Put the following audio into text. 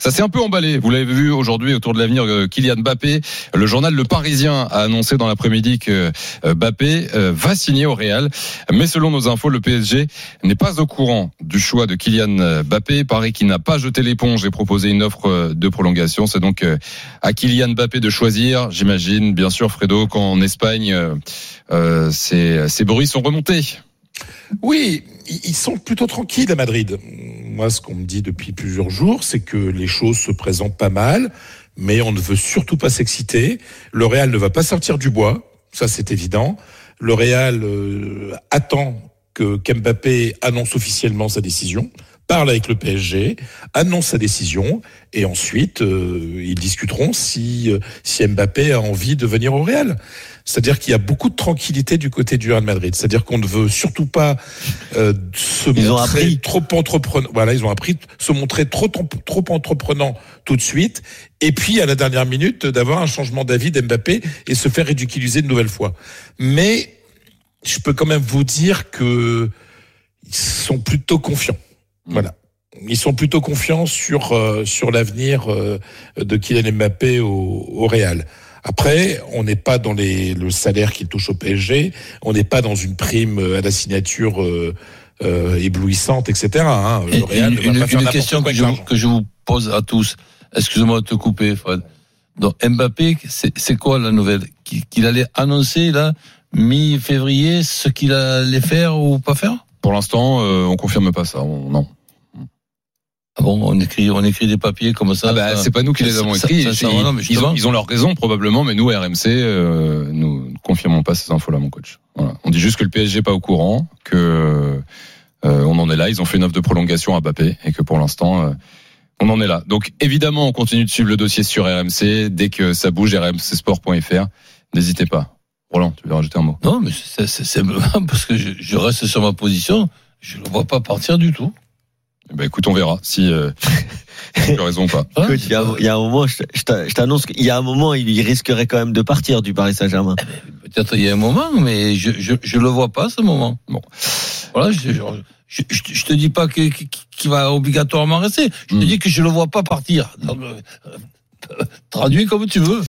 ça s'est un peu emballé. Vous l'avez vu aujourd'hui autour de l'avenir, euh, Kylian Mbappé. Le journal Le Parisien a annoncé dans l'après-midi que euh, Mbappé euh, va signer au Real. Mais selon nos infos, le PSG n'est pas au courant du choix de Kylian Mbappé. Paris qui n'a pas jeté l'éponge et proposé une offre de prolongation. C'est donc à Kylian Mbappé de choisir. J'imagine, bien sûr, Fredo, qu'en Espagne, ces, ces bruits sont remontés. Oui, ils sont plutôt tranquilles à Madrid. Moi, ce qu'on me dit depuis plusieurs jours, c'est que les choses se présentent pas mal, mais on ne veut surtout pas s'exciter. Le Real ne va pas sortir du bois, ça c'est évident. Le Real euh, attend que Mbappé annonce officiellement sa décision, parle avec le PSG, annonce sa décision, et ensuite euh, ils discuteront si, euh, si Mbappé a envie de venir au Real. C'est-à-dire qu'il y a beaucoup de tranquillité du côté du Real Madrid. C'est-à-dire qu'on ne veut surtout pas euh, se Ils ont montrer appris. trop entreprenant. Voilà, ils ont appris se montrer trop trop entreprenant tout de suite. Et puis à la dernière minute d'avoir un changement d'avis d'Mbappé et se faire ridiculiser une nouvelle fois. Mais je peux quand même vous dire que ils sont plutôt confiants. Voilà. Ils sont plutôt confiants sur euh, sur l'avenir euh, de Kylian Mbappé au, au Real. Après, on n'est pas dans les, le salaire qu'il touche au PSG, on n'est pas dans une prime euh, à la signature euh, euh, éblouissante, etc. Hein. Le Et Real une, ne va une- pas faire une n'importe question que je, l'argent. que je vous pose à tous. Excusez-moi de te couper, Fred. Donc Mbappé, c'est c'est quoi la nouvelle? Qu'il qu'il allait annoncer là mi-février ce qu'il allait faire ou pas faire? Pour l'instant, euh, on confirme pas ça. On- non. Ah bon, on écrit, on écrit des papiers comme ça. Ah bah, ça- c'est pas nous qui les avons écrits. ça- ça- ils, non, ont, ils ont leurs raisons probablement, mais nous, RMC, euh, nous ne confirmons pas ces infos-là, mon coach. Voilà. On dit juste que le PSG n'est pas au courant, que euh, on en est là. Ils ont fait une offre de prolongation à Mbappé et que pour l'instant, euh, on en est là. Donc évidemment, on continue de suivre le dossier sur RMC. Dès que ça bouge, rmcsport.fr. N'hésitez pas. Roland, tu veux rajouter un mot? Non, mais c'est parce que je, je reste sur ma position. Je ne le vois pas partir du tout. Eh ben, écoute, on verra si euh, tu as raison ou pas. Écoute, il y, a, il y a un moment, je, je t'a- je t'annonce qu'il y a un moment, il risquerait quand même de partir du Paris Saint-Germain. Peut-être il y a un moment, mais je je, je le vois pas ce moment. Bon. Voilà, je, je, je, je te- je te dis pas qu'il va obligatoirement rester. Je te Mm. dis que je le vois pas partir. Donc, euh, Traduis comme tu veux.